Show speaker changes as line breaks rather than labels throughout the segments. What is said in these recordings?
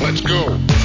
Let's go.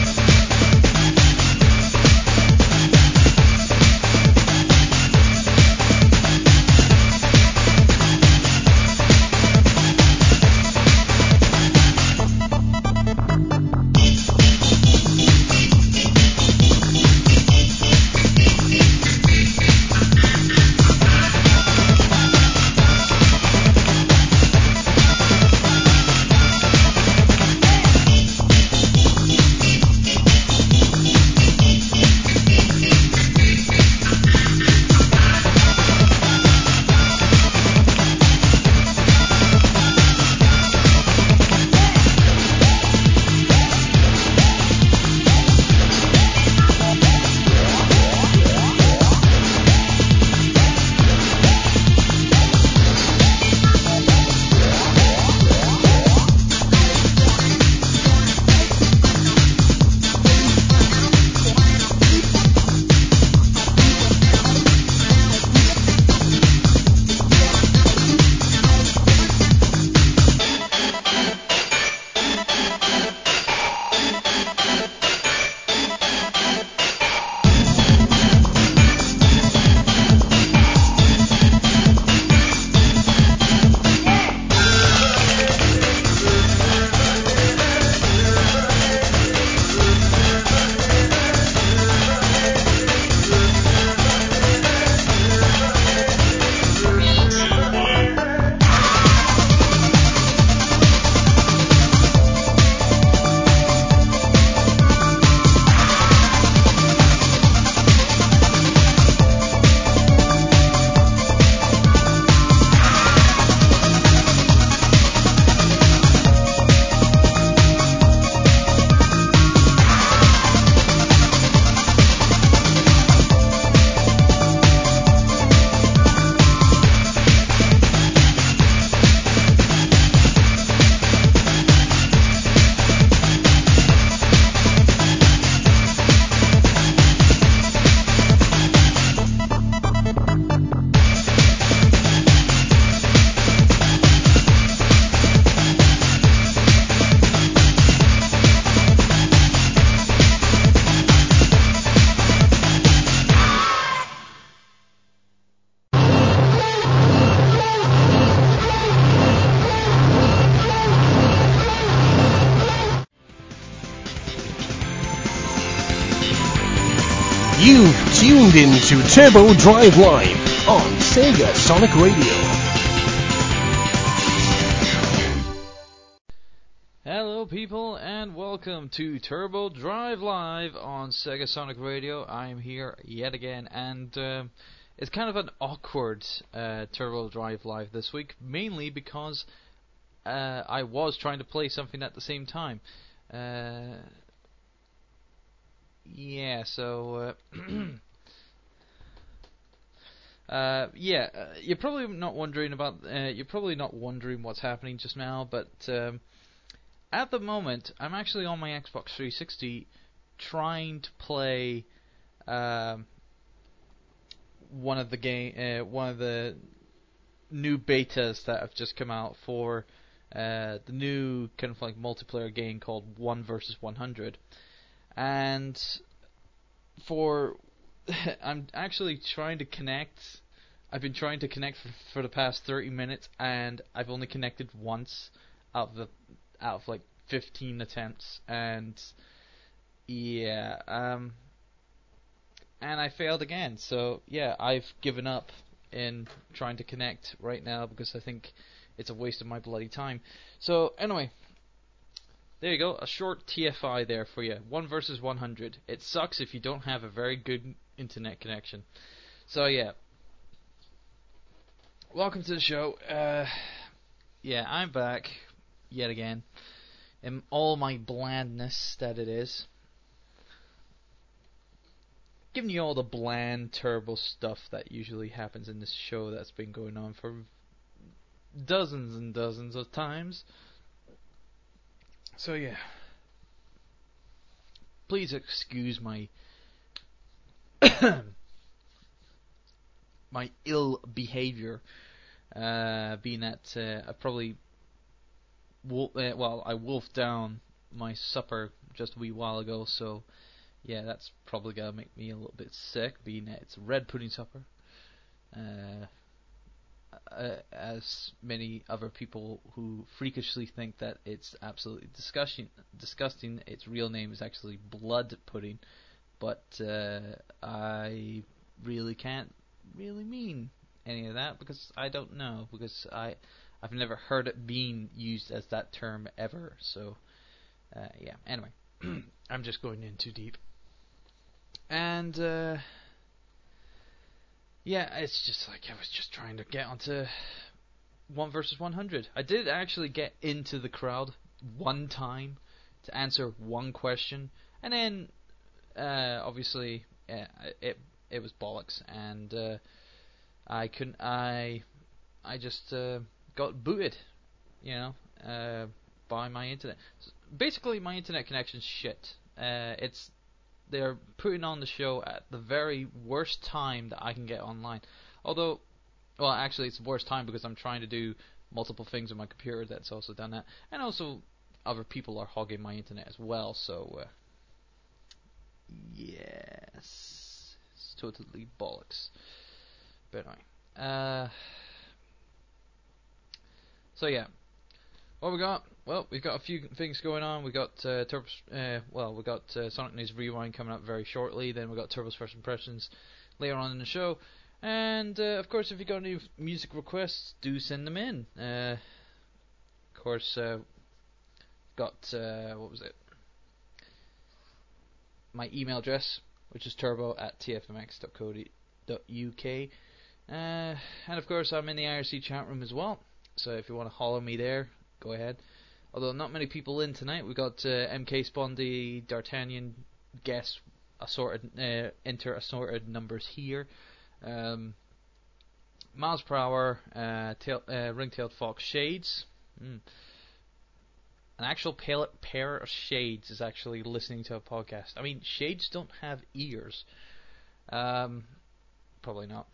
Into Turbo Drive Live on Sega Sonic Radio.
Hello, people, and welcome to Turbo Drive Live on Sega Sonic Radio. I'm here yet again, and um it's kind of an awkward uh, Turbo Drive Live this week, mainly because uh, I was trying to play something at the same time. Uh, yeah, so. Uh, uh, yeah, uh, you're probably not wondering about. Uh, you're probably not wondering what's happening just now, but um, at the moment, I'm actually on my Xbox 360 trying to play um, one of the game, uh, one of the new betas that have just come out for uh, the new kind of like multiplayer game called One versus 100, and for I'm actually trying to connect. I've been trying to connect for, for the past 30 minutes, and I've only connected once out of the out of like 15 attempts, and yeah, um, and I failed again. So yeah, I've given up in trying to connect right now because I think it's a waste of my bloody time. So anyway, there you go, a short TFI there for you. One versus 100. It sucks if you don't have a very good internet connection. So yeah, welcome to the show. Uh, yeah, I'm back yet again in all my blandness that it is. Giving you all the bland, terrible stuff that usually happens in this show that's been going on for dozens and dozens of times. So yeah. Please excuse my my ill behavior, uh, being that uh, I probably uh, well I wolfed down my supper just a wee while ago, so yeah, that's probably gonna make me a little bit sick, being that it's red pudding supper. Uh, uh, as many other people who freakishly think that it's absolutely disgusting. Disgusting. Its real name is actually blood pudding, but uh, I really can't really mean any of that because I don't know because I I've never heard it being used as that term ever. So uh, yeah. Anyway, I'm just going in too deep. And uh, yeah, it's just like I was just trying to get onto one versus 100. I did actually get into the crowd one time to answer one question, and then uh, obviously it it was bollocks, and uh, I couldn't. I I just uh, got booted, you know, uh, by my internet. Basically, my internet connection's shit. Uh, it's they're putting on the show at the very worst time that I can get online. Although, well, actually, it's the worst time because I'm trying to do multiple things on my computer that's also done that, and also other people are hogging my internet as well. So, uh, yes, it's totally bollocks. But anyway, uh, so yeah, what we got? Well, we've got a few things going on. We got uh, Turbo's, uh, well, we got uh, Sonic News Rewind coming up very shortly. Then we got Turbo's first impressions later on in the show, and uh, of course, if you've got any music requests, do send them in. Uh, of course, uh, got uh, what was it? My email address, which is turbo at tfmx.co.uk, uh, and of course, I'm in the IRC chat room as well. So if you want to follow me there, go ahead. Although not many people in tonight, we got uh, MK Spondy, D'Artagnan, guess assorted, uh, enter assorted numbers here. Um, miles per hour, uh, tail, uh, ring-tailed fox shades. Mm. An actual pale, pair of shades is actually listening to a podcast. I mean, shades don't have ears. Um, probably not.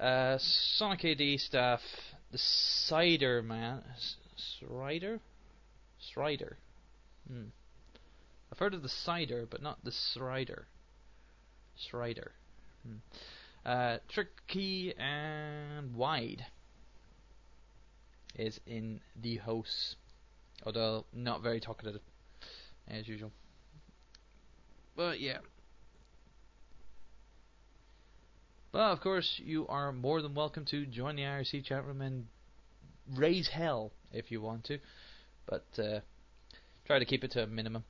Uh, Sonic AD staff, the Cider Man, Strider, Strider. Hmm. I've heard of the cider, but not the Strider. Strider. Hmm. Uh, Tricky and Wide is in the house, although not very talkative as usual. But yeah. But of course, you are more than welcome to join the IRC chat room and raise hell if you want to but uh, try to keep it to a minimum.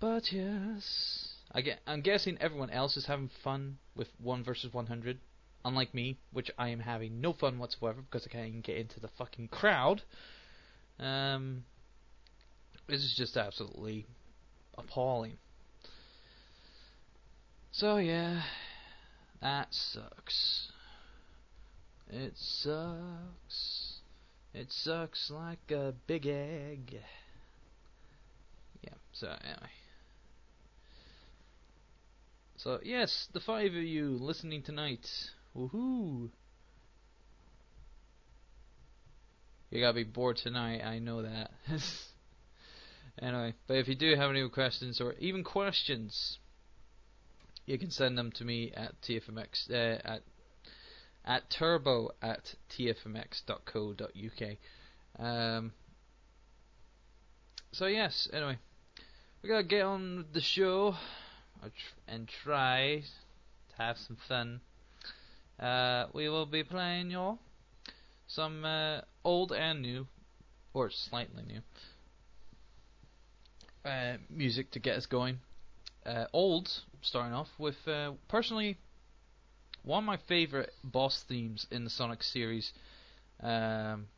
But yes, I get, I'm guessing everyone else is having fun with one versus 100, unlike me, which I am having no fun whatsoever because I can't even get into the fucking crowd. Um, this is just absolutely appalling. So yeah, that sucks. It sucks. It sucks like a big egg. Yeah, so anyway. So, yes, the five of you listening tonight. Woohoo! You gotta be bored tonight, I know that. anyway, but if you do have any questions or even questions, you can send them to me at tfmx uh, at at turbo at tfmx.co.uk. Um, so yes, anyway, we gotta get on with the show and try to have some fun. Uh, we will be playing y'all some uh, old and new, or slightly new, uh, music to get us going. Uh, old, starting off with uh, personally one of my favorite boss themes in the Sonic series. Um,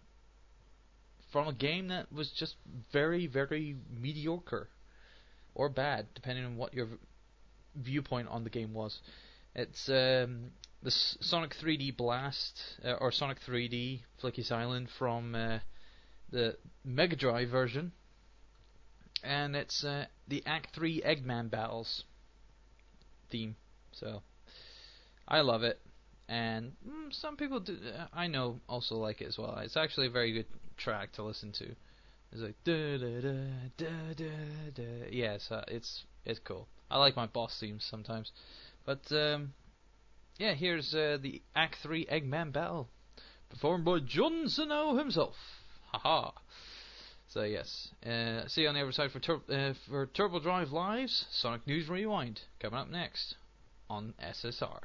from a game that was just very, very mediocre or bad, depending on what your viewpoint on the game was. It's um, the Sonic 3D Blast uh, or Sonic 3D Flicky's Island from uh, the Mega Drive version, and it's uh, the Act 3 Eggman battles. theme. So I love it, and mm, some people do. I know also like it as well. It's actually a very good track to listen to. It's like da da da da da da. Yeah, it's it's it's cool. I like my boss themes sometimes, but um, yeah, here's uh, the Act Three Eggman battle, performed by Jun Senoue himself. Haha. So yes, uh, see you on the other side for tur- uh, for Turbo Drive Lives Sonic News Rewind coming up next on SSR.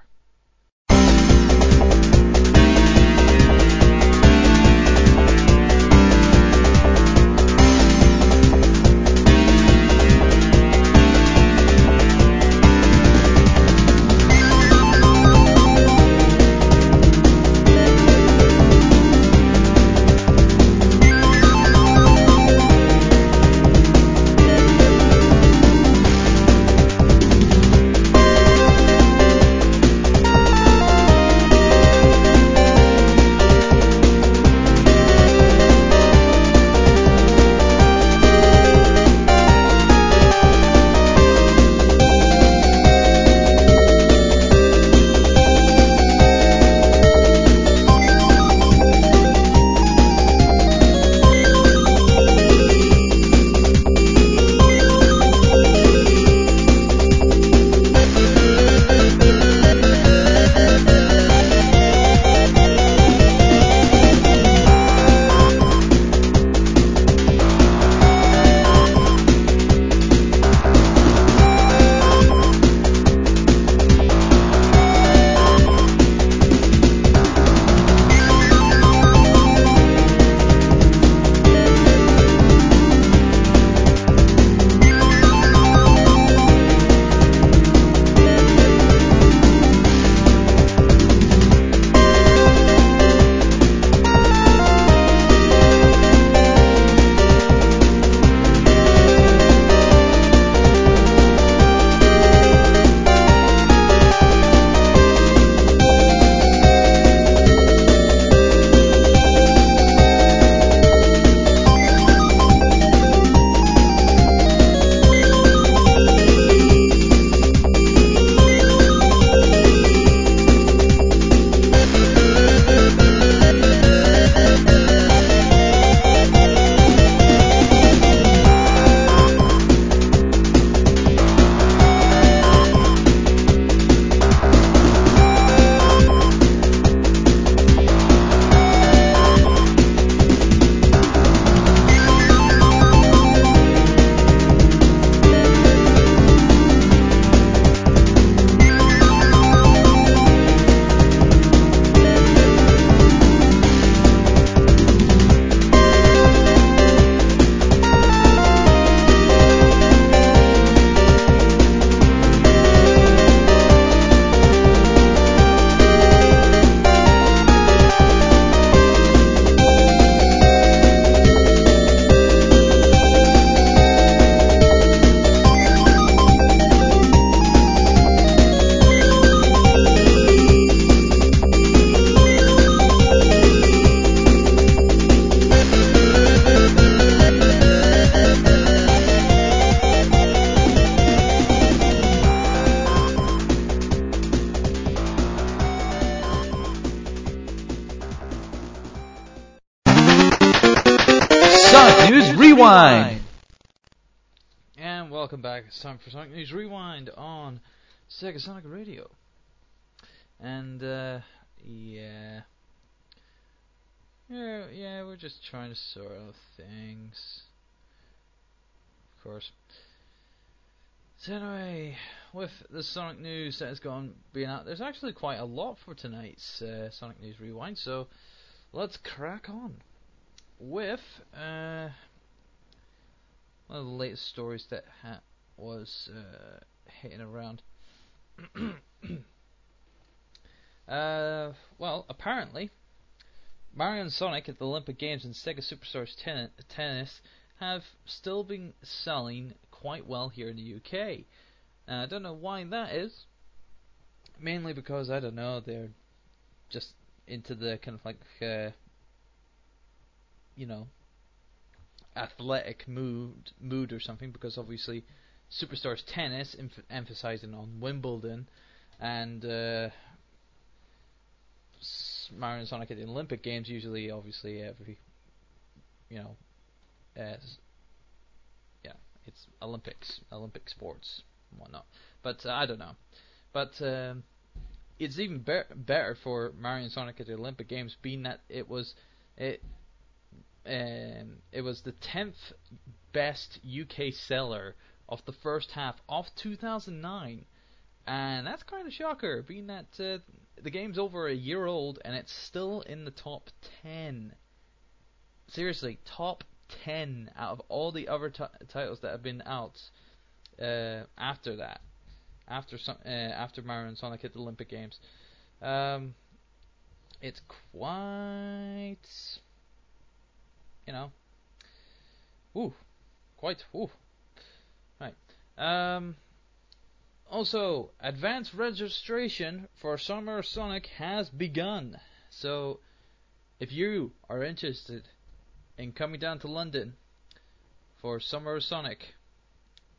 Time for Sonic News Rewind on Sega Sonic Radio. And uh, yeah, yeah, yeah, we're just trying to sort out things. Of course. So anyway, with the Sonic News that has gone being out, there's actually quite a lot for tonight's uh, Sonic News Rewind. So let's crack on with. Uh, one of the latest stories that ha- was uh, hitting around. uh, well, apparently, Mario and Sonic at the Olympic Games and Sega Superstars ten- Tennis have still been selling quite well here in the UK. Uh, I don't know why that is. Mainly because I don't know they're just into the kind of like uh, you know athletic mood mood or something because obviously Superstars Tennis, emph- emphasizing on Wimbledon, and uh, Mario and Sonic at the Olympic Games. Usually, obviously, every you know, yeah, it's Olympics, Olympic sports, and whatnot. But uh, I don't know. But um, it's even be- better for Mario and Sonic at the Olympic Games, being that it was it um, it was the tenth best UK seller of the first half of 2009, and that's kind of a shocker, being that uh, the game's over a year old and it's still in the top 10. Seriously, top 10 out of all the other ti titles that have been out uh, after that, after some, uh, after Mario and Sonic hit the Olympic Games. Um, it's quite, you know, ooh, quite, ooh. Um, also, advanced registration for Summer Sonic has begun. So, if you are interested in coming down to London for Summer Sonic,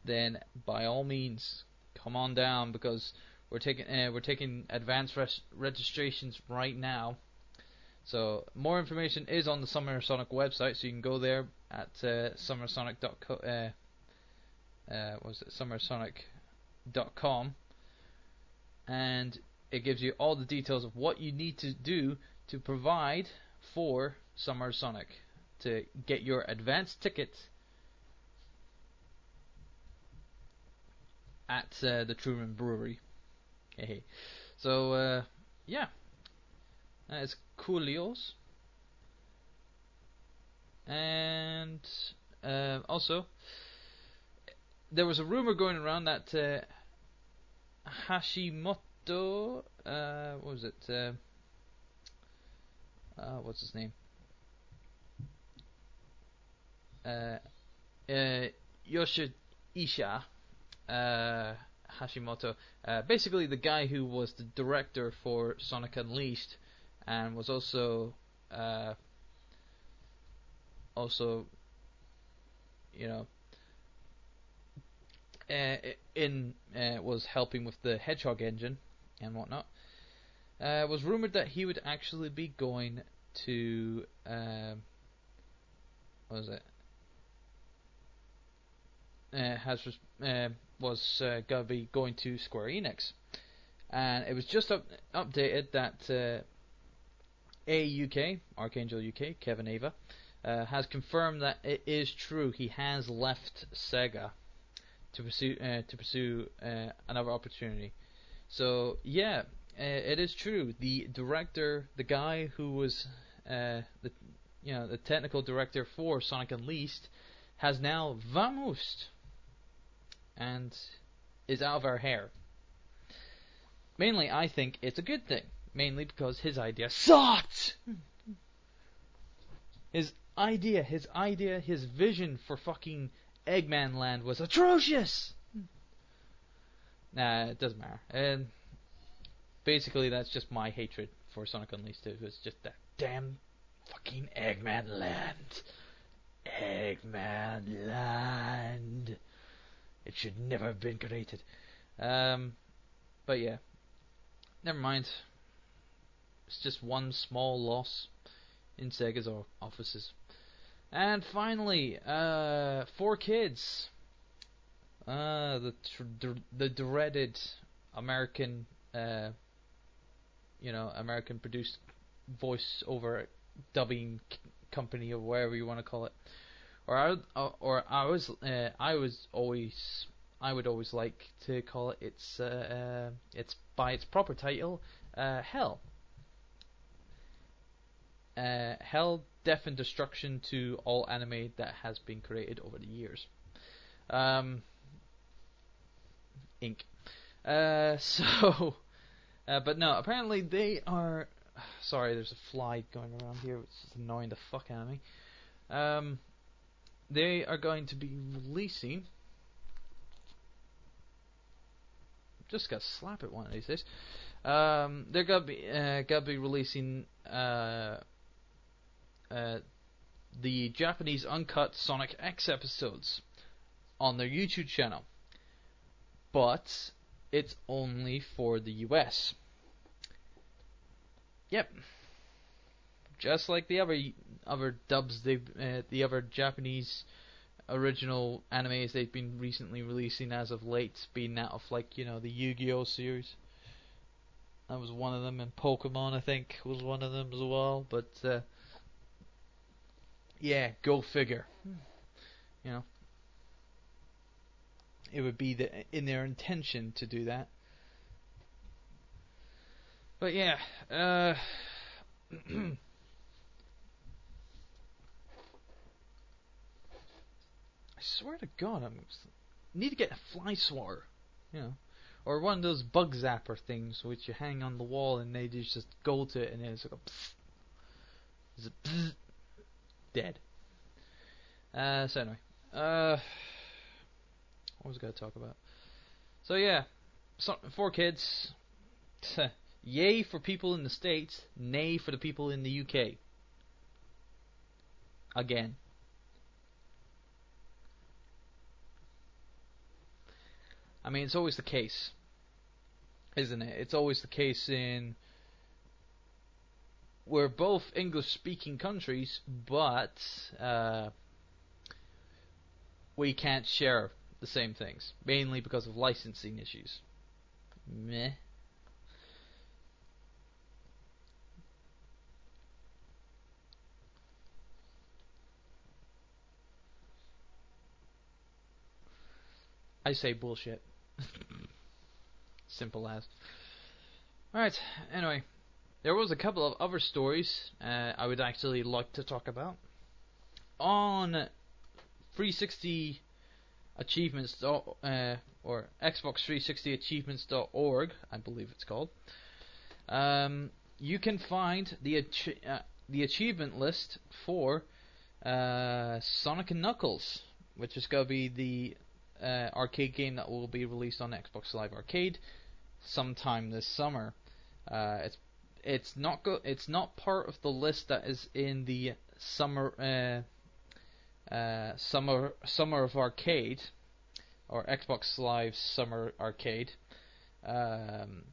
then by all means come on down because we're taking uh, we're taking advanced res- registrations right now. So more information is on the Summer Sonic website, so you can go there at uh, summersonic.co. Uh, uh, was it summersonic.com, and it gives you all the details of what you need to do to provide for Summer Sonic to get your advance ticket at uh, the Truman Brewery. Hey, so uh, yeah, that is coolios. And uh, also, there was a rumor going around that uh, Hashimoto, uh, what was it? Uh, uh, what's his name? Uh, uh, Hashimoto, basically the guy who was the director for Sonic Unleashed, and was also also you know uh, in uh, was helping with the Hedgehog engine and whatnot. Uh, was rumored that he would actually be going to um, what was it? Uh, has uh, was uh, to be going to Square Enix, and it was just up, updated that uh, AUK Archangel UK Kevin Eva uh, has confirmed that it is true. He has left Sega to pursue uh, to pursue uh, another opportunity. So yeah, uh, it is true. The director, the guy who was uh, the you know the technical director for Sonic Unleashed, has now vamoosed and is out of our hair. Mainly, I think it's a good thing. Mainly because his idea sucked. His idea, his idea, his vision for fucking Eggman Land was atrocious. Nah, it doesn't matter. And basically, that's just my hatred for Sonic Unleashed It was just that damn fucking Eggman Land. Eggman Land. It should never have been created. Um, but yeah, never mind. It's just one small loss in Sega's offices. And finally, uh, 4Kids. Uh, the tr- the dreaded American, uh, you know, American produced voice over dubbing c- company or whatever you want to call it. Or I, or I was, uh, I was always, I would always like to call it its, uh, uh, its by its proper title, uh, Hell. Uh, Hell, Death and Destruction to all anime that has been created over the years. Um, Inc. Uh, so, uh, but no, apparently they are. Sorry, there's a fly going around here, which is annoying the fuck out of me. Um, they are going to be releasing. Just got slap it one of these days. Um, they're gonna be uh, gonna be releasing uh, uh, the Japanese uncut Sonic X episodes on their YouTube channel. but it's only for the US. Yep. Just like the other other dubs, they uh, the other Japanese original animes they've been recently releasing as of late, being out of like you know the Yu-Gi-Oh series. That was one of them, and Pokemon I think was one of them as well. But uh, yeah, go figure. You know, it would be the, in their intention to do that. But yeah, uh, I swear to God, I'm need to get a fly swatter, you know, or one of those bug zapper things which you hang on the wall and they just go to it and it's like a pfft, dead. Uh, so anyway, uh, what was I going to talk about? So yeah, so, for kids, yay for people in the states, nay for the people in the UK. Again. I mean, it's always the case, isn't it? It's always the case in we're both English-speaking countries, but uh, we can't share the same things, mainly because of licensing issues. Meh. I say bullshit. Simple as. Alright, anyway. There was a couple of other stories uh, I would actually like to talk about. On 360 achievements uh, or Xbox 360 achievements.org, I believe it's called. Um, you can find the ach- uh, the achievement list for uh, Sonic and Knuckles, which is going to be the uh, arcade game that will be released on Xbox Live Arcade sometime this summer. Uh, it's it's not go- it's not part of the list that is in the summer uh, uh, summer summer of arcade or Xbox Live Summer Arcade. Um,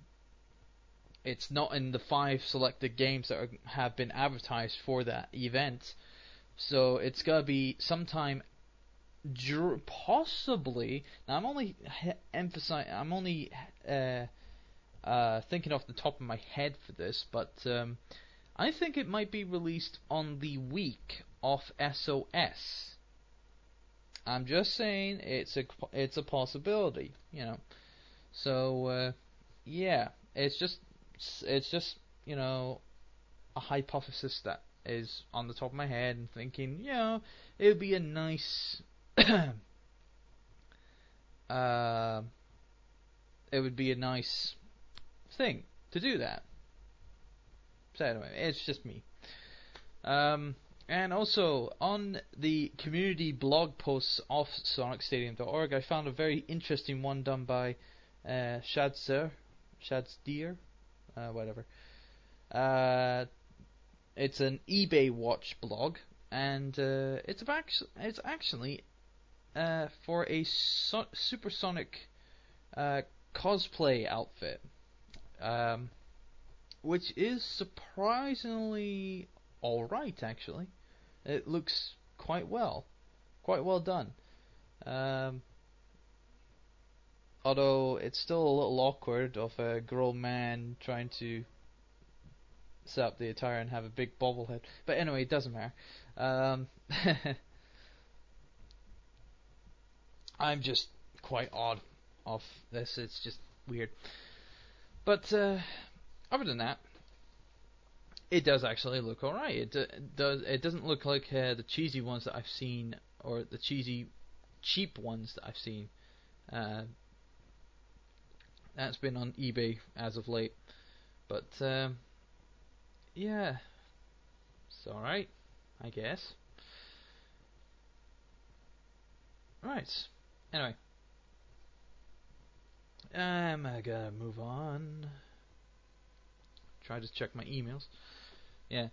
it's not in the five selected games that are, have been advertised for that event, so it's gonna be sometime possibly. Now I'm only he- emphasizing. I'm only uh, uh, thinking off the top of my head for this, but um, I think it might be released on the week of SOS. I'm just saying it's a it's a possibility, you know. So uh, yeah, it's just it's just you know a hypothesis that is on the top of my head and thinking, you know, it would be a nice uh, it would be a nice thing to do that. So anyway, it's just me. Um, and also on the community blog posts of SonicStadium.org, I found a very interesting one done by uh, Shadzer, uh, whatever. Uh, it's an eBay watch blog, and uh, it's it's actually uh, for a so- supersonic uh, cosplay outfit, um, which is surprisingly all right. Actually, it looks quite well, quite well done. Um, although it's still a little awkward of a grown man trying to set up the attire and have a big bobblehead. But anyway, it doesn't matter. Um, I'm just quite odd of this. It's just weird. But uh, other than that, it does actually look alright. It does. It doesn't look like uh, the cheesy ones that I've seen, or the cheesy, cheap ones that I've seen. Uh, that's been on eBay as of late. But um, yeah, it's alright, I guess. Right. Anyway. I'm gonna move on. Try to check my emails. Yeah.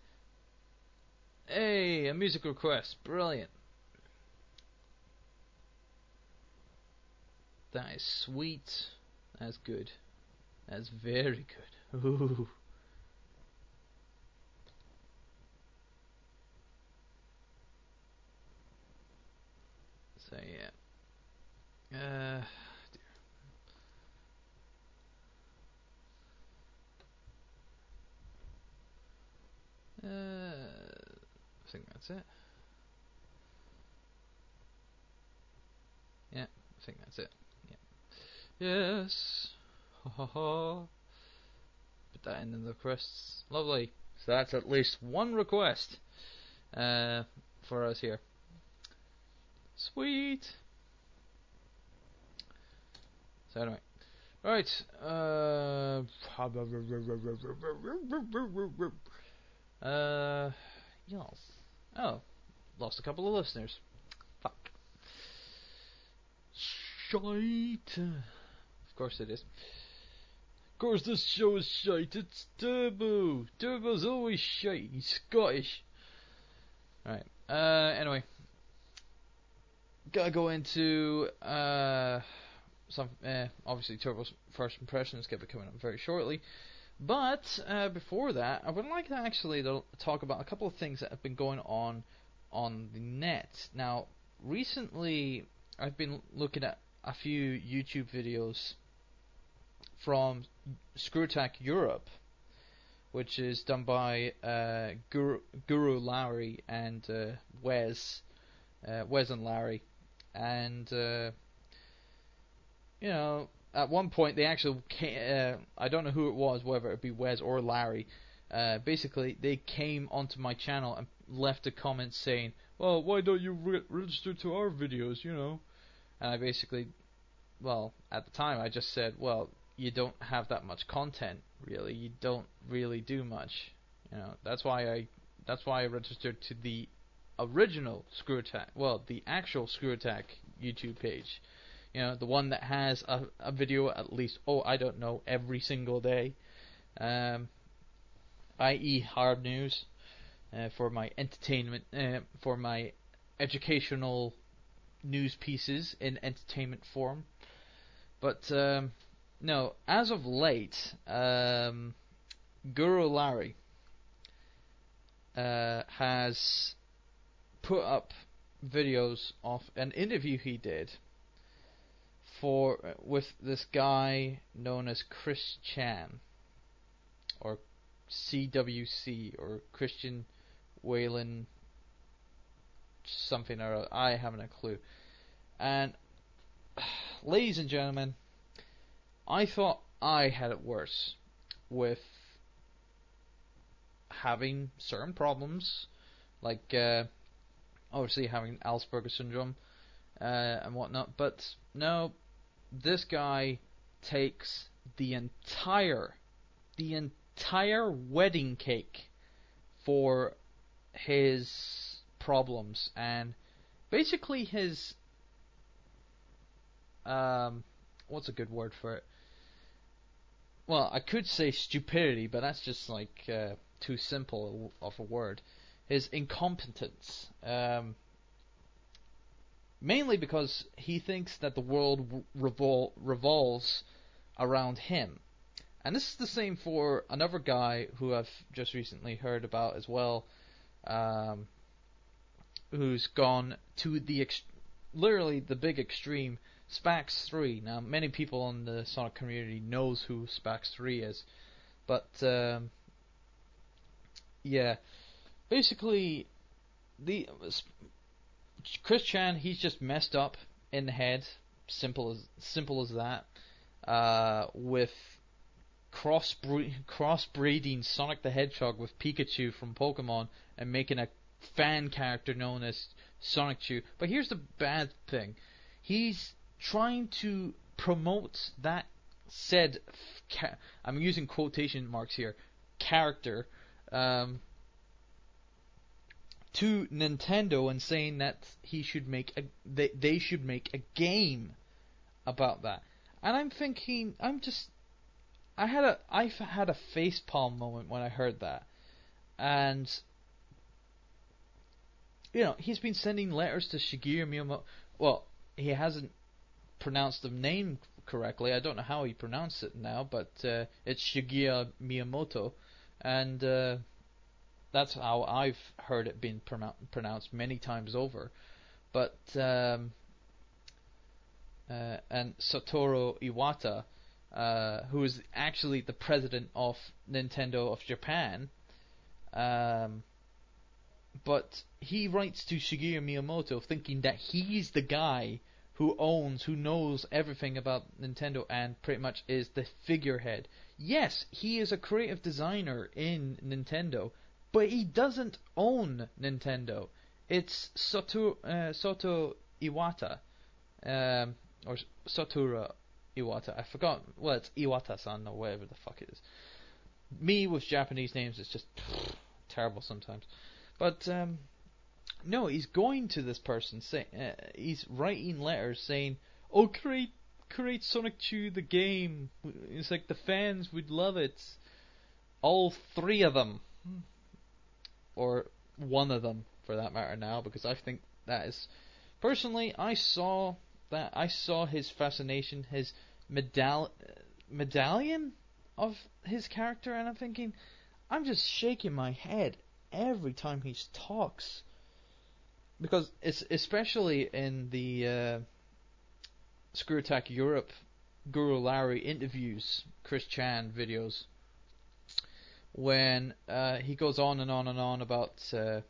Hey, a music request. Brilliant. That is sweet. That's good. That's very good. Ooh. So yeah. Uh, I think that's it. Yeah, I think that's it. Yeah. Yes. Ha ha ha. Put that in the requests. Lovely. So that's at least one request uh, for us here. Sweet. So anyway, right. Uh, uh, yes. Oh, lost a couple of listeners. Fuck. Shite. Of course it is. Of course this show is shite. It's Turbo. Turbo's always shite. He's Scottish. Right. Uh, anyway, gotta go into uh, some uh, obviously Turbo's first impressions get coming up very shortly. But uh, before that, I would like to actually talk about a couple of things that have been going on on the net. Now, recently, I've been looking at a few YouTube videos from Screwattack Europe, which is done by uh, Guru, Guru Larry and uh, Wes, uh, Wes and Larry, and uh, you know, at one point they actually uh, I don't know who it was, whether it be Wes or Larry. Uh, basically, they came onto my channel and left a comment saying, "Well, why don't you re- register to our videos?" You know, and I basically, well, at the time I just said, "Well, you don't have that much content, really. You don't really do much." You know, that's why I, that's why I registered to the original Screwattack, well, the actual Screwattack YouTube page. You know, the one that has a, a video at least, oh, I don't know, every single day. Um, i.e., hard news uh, for my entertainment, uh, for my educational news pieces in entertainment form. But um, no, as of late, um, Guru Larry uh, has put up videos of an interview he did for with this guy known as Chris Chan or CWC or Christian Whalen something or other. I haven't a clue. And ladies and gentlemen, I thought I had it worse with having certain problems like uh, obviously having Asperger's syndrome uh, and whatnot. But no, this guy takes the entire, the entire wedding cake for his problems and basically his um what's a good word for it well i could say stupidity but that's just like uh, too simple of a word his incompetence. Um, mainly because he thinks that the world revol- revolves around him. And this is the same for another guy who I've just recently heard about as well, um, who's gone to the ex- literally the big extreme, Spax 3. Now, many people in the Sonic community knows who Spax 3 is, but um, yeah, basically, the Chris Chan, he's just messed up in the head. Simple as simple as that. Uh, with cross crossbreeding Sonic the Hedgehog with Pikachu from Pokemon and making a fan character known as Sonichu. But here's the bad thing: he's trying to promote that said. Ca- I'm using quotation marks here. Character. Um, to Nintendo and saying that he should make a they, they should make a game about that. And I'm thinking I'm just I had a I had a facepalm moment when I heard that. And you know, he's been sending letters to Shigeru Miyamoto. Well, he hasn't pronounced the name correctly. I don't know how he pronounced it now, but uh, it's Shigeru Miyamoto, and uh, that's how I've heard it being pronou- pronounced many times over. But um, uh, and Satoru Iwata, uh, who is actually the president of Nintendo of Japan, um, but he writes to Shigeru Miyamoto thinking that he's the guy who owns, who knows everything about Nintendo and pretty much is the figurehead. Yes, he is a creative designer in Nintendo, but he doesn't own Nintendo. It's Soto, uh, Soto Iwata, um, or Satoru Iwata. I forgot. Well, it's Iwata-san or whatever the fuck it is. Me with Japanese names is just terrible sometimes. But um, no, he's going to this person. Say, uh, he's writing letters saying, "Oh, create, create Sonic 2 the game. It's like the fans would love it. All three of them, or one of them for that matter now, because I think that is personally, I saw that I saw his fascination, his medall- medallion of his character, and I'm thinking, I'm just shaking my head every time he talks. Because it's especially in the uh, Screw Attack Europe Guru Larry interviews, Chris Chan videos, when uh, he goes on and on and on about uh,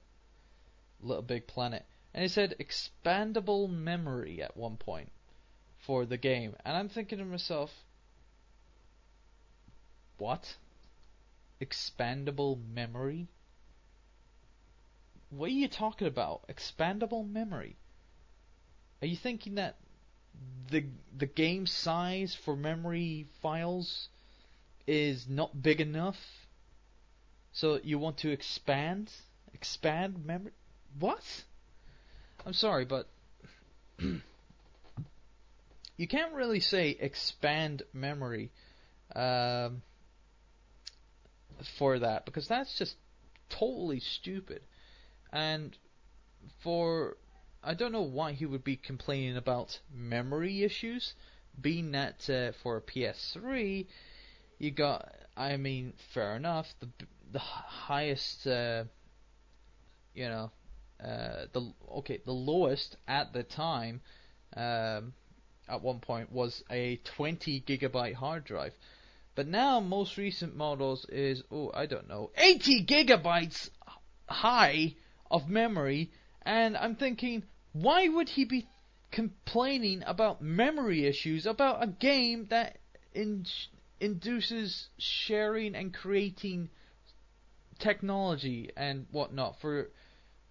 Little Big Planet. And he said expandable memory at one point for the game. And I'm thinking to myself, what? Expandable memory? What are you talking about? Expandable memory? Are you thinking that the the game size for memory files is not big enough? So you want to expand expand memory? What? I'm sorry, but you can't really say expand memory um, for that because that's just totally stupid. And for I don't know why he would be complaining about memory issues, being that uh, for a PS3 you got. I mean, fair enough. The the highest, uh, you know, uh, the okay, the lowest at the time, um, at one point was a 20 gigabyte hard drive. But now most recent models is oh I don't know 80 gigabytes high of memory, and I'm thinking, why would he be complaining about memory issues about a game that in, induces sharing and creating technology and whatnot for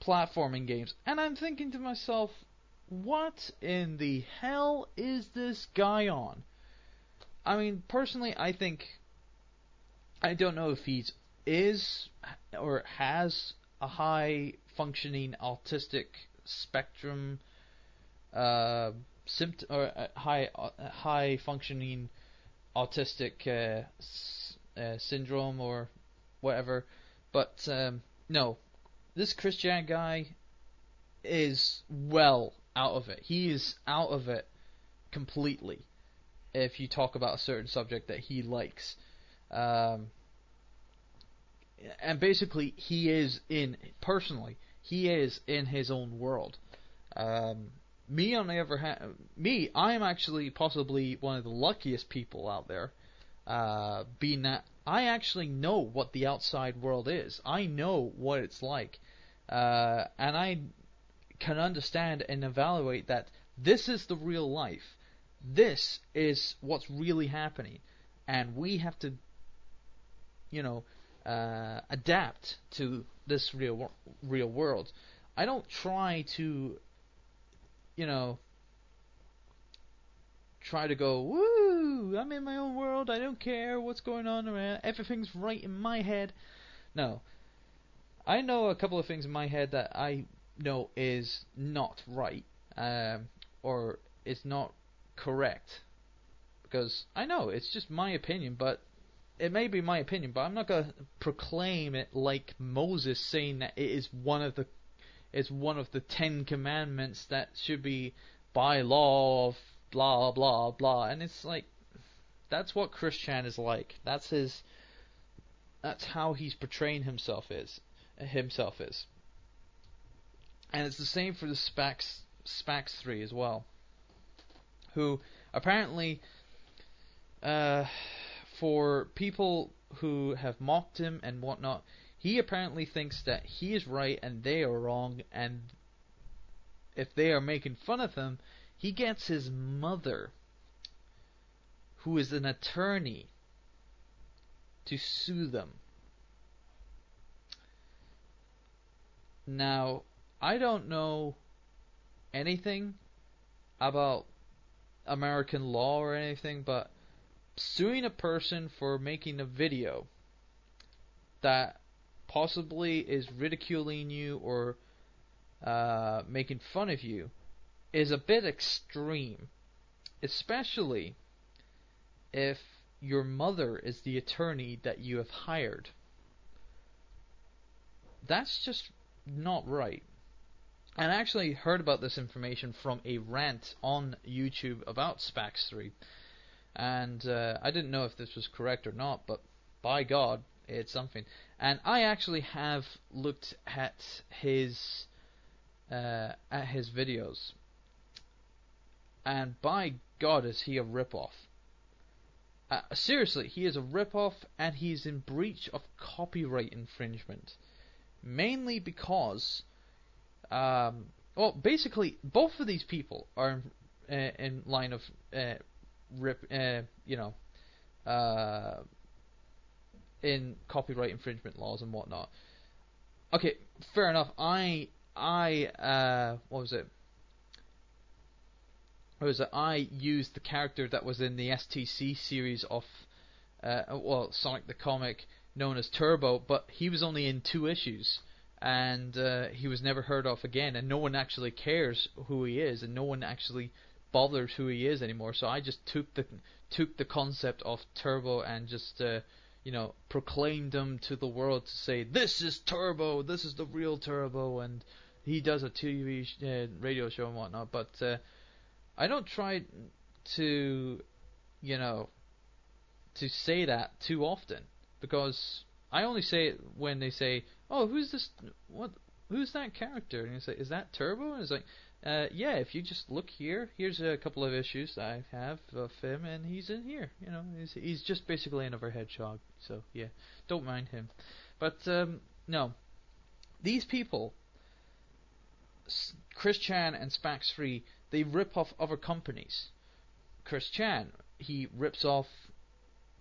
platforming games? And I'm thinking to myself, what in the hell is this guy on? I mean, personally, I think I don't know if he's is or has a high functioning autistic spectrum uh, symptom or uh, high uh, high functioning autistic uh, s- uh, syndrome or whatever. But um, no, this Chris Chan guy is well out of it. He is out of it completely. If you talk about a certain subject that he likes, um, and basically he is in personally he is in his own world. Um, me, on the other hand, me, I am actually possibly one of the luckiest people out there, uh, being that I actually know what the outside world is. I know what it's like, uh, and I can understand and evaluate that this is the real life. This is what's really happening, and we have to, you know, uh, adapt to this real real world. I don't try to, you know, try to go woo. I'm in my own world. I don't care what's going on around. Everything's right in my head. No, I know a couple of things in my head that I know is not right, um, or is not correct, because I know it's just my opinion, but it may be my opinion, but I'm not going to proclaim it like Moses saying that it is one of the it's one of the Ten Commandments that should be by law of blah blah blah, and it's like that's what Chris Chan is like. That's his. That's how he's portraying himself is himself is. And it's the same for the Spax Spax three as well. Who apparently, uh, for people who have mocked him and whatnot, he apparently thinks that he is right and they are wrong, and if they are making fun of him, he gets his mother, who is an attorney, to sue them. Now, I don't know anything about American law or anything, but suing a person for making a video that possibly is ridiculing you or uh, making fun of you is a bit extreme, especially if your mother is the attorney that you have hired. That's just not right. And I actually heard about this information from a rant on YouTube about Spax 3. And uh, I didn't know if this was correct or not, but by God, it's something. And I actually have looked at his uh, at his videos, and by God, is he a ripoff? Uh, seriously, he is a ripoff, and he's in breach of copyright infringement, mainly because, um, well, basically, both of these people are in, uh, in line of uh, rip, uh, you know, uh, in copyright infringement laws and whatnot. Okay, fair enough. I I uh what was it? Was it? I used the character that was in the STC series of uh well Sonic the Comic known as Turbo, but he was only in two issues and uh, he was never heard of again and no one actually cares who he is and no one actually bothers who he is anymore. So I just took the took the concept of Turbo and just uh, you know, proclaimed him to the world to say, "This is Turbo. This is the real Turbo," and he does a TV sh- uh, radio show and whatnot. But uh, I don't try to, you know, to say that too often because I only say it when they say, "Oh, who's this? What? Who's that character?" And you say, "Is that Turbo?" And it's like, uh, yeah, if you just look here, here's a couple of issues I have of him, and he's in here. You know, he's he's just basically another hedgehog. So yeah, don't mind him. But um, no, these people, Chris Chan and Spax Free, they rip off other companies. Chris Chan, he rips off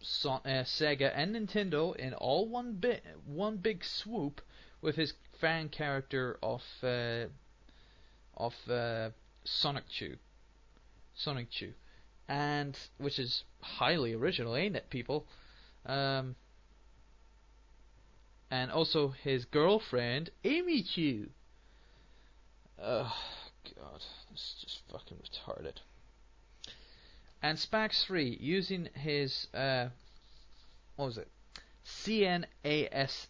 so, uh, Sega and Nintendo in all one bit, one big swoop, with his fan character of. Uh, of uh, Sonichu, Sonic Chew, and which is highly original, ain't it, people? Um, and also his girlfriend, Amy Chew. Oh God, this is just fucking retarded. And Spax Three using his uh, what was it? CNASE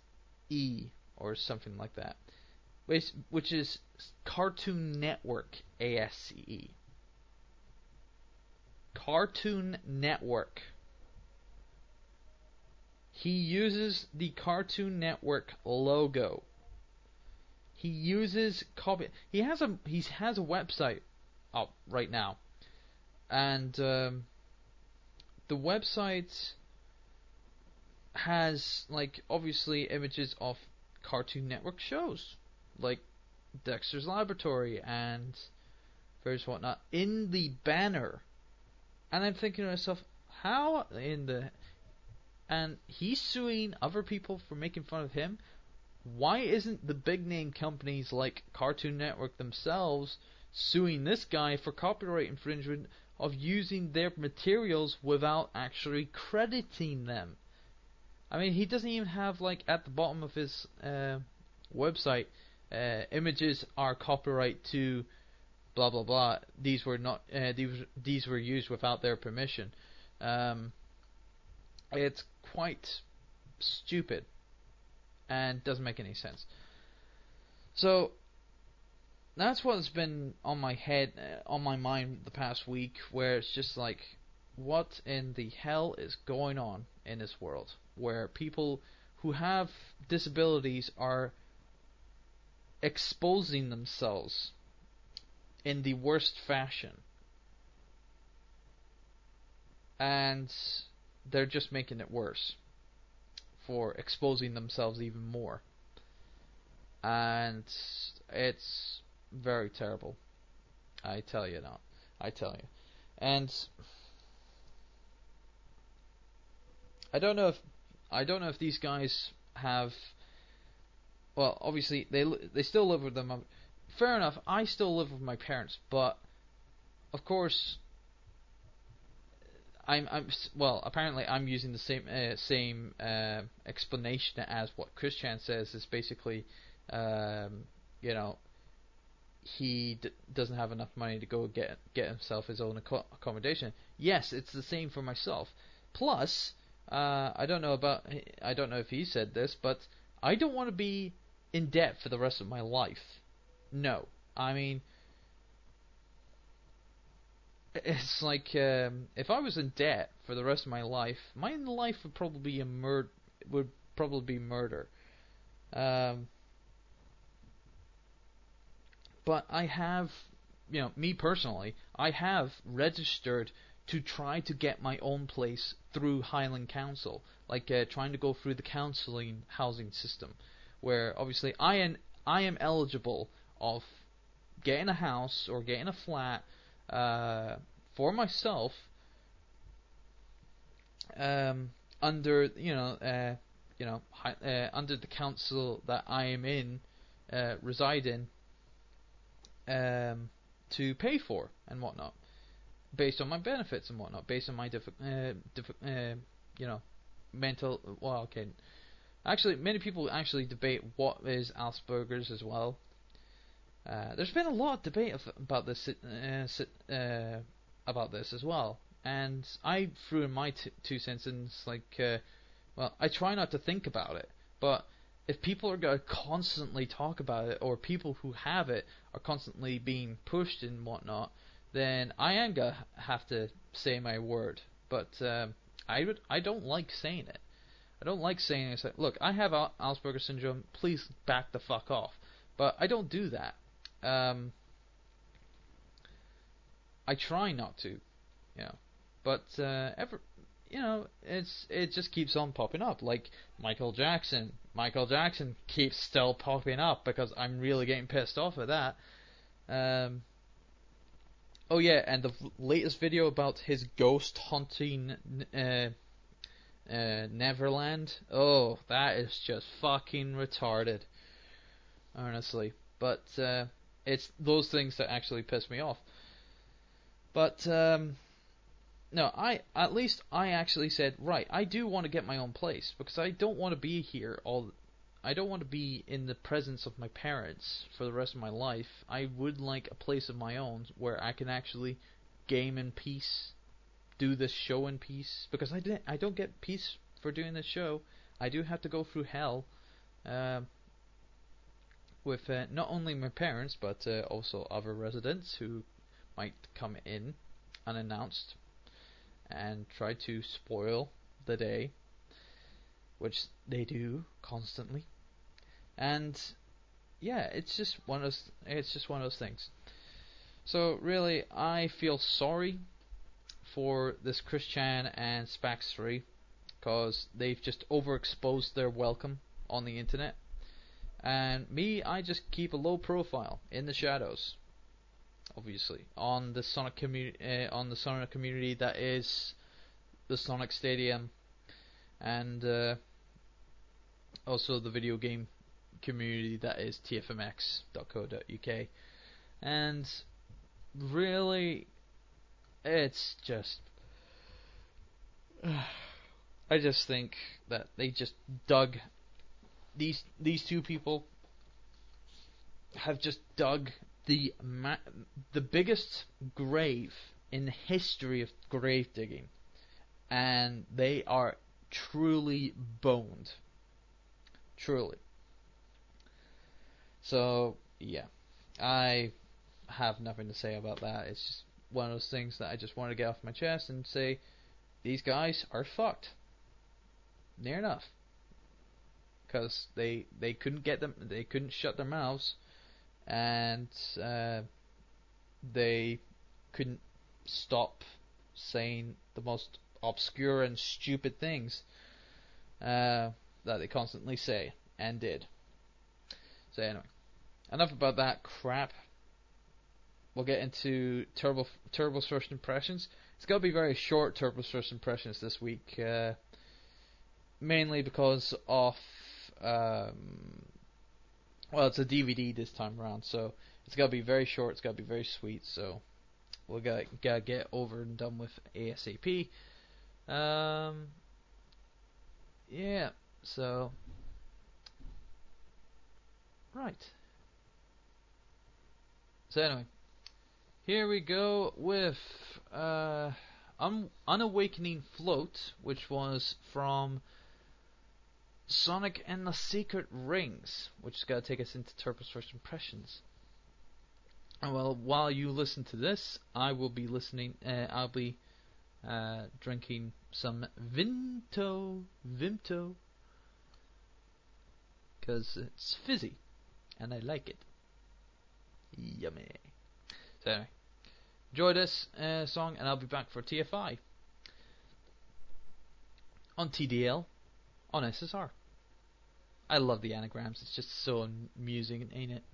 or something like that, which which is Cartoon Network ASCE. Cartoon Network. He uses the Cartoon Network logo. He uses copy. He has a he has a website up right now, and um, the website has like obviously images of Cartoon Network shows, like Dexter's Laboratory and various whatnot in the banner. And I'm thinking to myself, how in the and he's suing other people for making fun of him. Why isn't the big name companies like Cartoon Network themselves suing this guy for copyright infringement of using their materials without actually crediting them? I mean, he doesn't even have like at the bottom of his uh, website uh, images are copyright to blah blah blah. These were not uh, these these were used without their permission. Um, it's quite stupid and doesn't make any sense. So that's what's been on my head, uh, on my mind the past week, where it's just like, what in the hell is going on in this world, where people who have disabilities are exposing themselves in the worst fashion. And they're just making it worse for exposing themselves even more. And it's very terrible. I tell you now. I tell you. And I don't know if I don't know if these guys have well, obviously they they still live with them. Fair enough. I still live with my parents, but of course I'm I'm well. Apparently, I'm using the same uh, same uh, explanation as what Chris Chan says. Is basically, um, you know, he d- doesn't have enough money to go get get himself his own ac- accommodation. Yes, it's the same for myself. Plus, uh, I don't know about I don't know if he said this, but I don't want to be in debt for the rest of my life. No, I mean, it's like um, if I was in debt for the rest of my life, my life would probably be a mur- would probably be murder. Um, but I have, you know, me personally, I have registered to try to get my own place through Highland Council, like uh, trying to go through the counselling housing system, where obviously I am I am eligible of getting a house or getting a flat uh, for myself um, under you know uh, you know uh, under the council that I am in uh, reside in um, to pay for and whatnot, based on my benefits and whatnot, based on my diff- uh, diff- you know, mental. Well, okay. Actually, many people actually debate what is Asperger's as well. Uh, there's been a lot of debate of, about this uh, uh, about this as well, and I threw in my two cents in like, uh, well, I try not to think about it, but if people are going to constantly talk about it, or people who have it are constantly being pushed and whatnot, then I am gonna have to say my word. But um, I would, I don't like saying it. I don't like saying it. Look, I have Al- Asperger's syndrome. Please back the fuck off. But I don't do that. Um, I try not to, you know. But uh, ever, you know, it's it just keeps on popping up. Like Michael Jackson. Michael Jackson keeps still popping up because I'm really getting pissed off at that. Um, oh yeah, and the latest video about his ghost hunting uh, uh, Neverland. Oh, that is just fucking retarded. Honestly, but uh, it's those things that actually piss me off. But um, no, I at least I actually said right. I do want to get my own place because I don't want to be here all. I don't want to be in the presence of my parents for the rest of my life. I would like a place of my own where I can actually game in peace, do this show in peace because I didn't. I don't get peace for doing this show. I do have to go through hell. Uh, with uh, not only my parents but uh, also other residents who might come in unannounced and try to spoil the day, which they do constantly. And yeah, it's just one of those, it's just one of those things. So really, I feel sorry for this Chris Chan and Spax 3 because they've just overexposed their welcome on the internet. And me, I just keep a low profile in the shadows obviously on the Sonic community uh, on the Sonic community that is the Sonic Stadium, and uh, also the video game community that is tfmx.co.uk, and really, it's just. I just think that they just dug these these two people have just dug the ma- the biggest grave in the history of grave digging, and they are truly boned. Truly. So yeah, I have nothing to say about that. It's just one of those things that I just want to get off my chest and say these guys are fucked. Near enough. Because they they couldn't get them, they couldn't shut their mouths, and uh, they couldn't stop saying the most obscure and stupid things uh, that they constantly say and did. So anyway, enough about that crap. We'll get into Turbo Turbo's first impressions. It's gonna be very short Turbo's first impressions this week, uh, mainly because of um, well, it's a DVD this time around, so it's gotta be very short. It's gotta be very sweet. So we'll gotta, gotta get over and done with ASAP. Um, yeah. So right. So anyway, here we go with uh, Un- Unawakening Float, which was from Sonic and the Secret Rings, which is going to take us into Turbo's first impressions. And well, while you listen to this, I will be listening. Uh, I'll be uh, drinking some Vimto, Vimto, because it's fizzy, and I like it. Yummy. So anyway, enjoy this uh, song, and I'll be back for TFI on TDL on SSR. I love the anagrams. It's just so amusing, ain't it?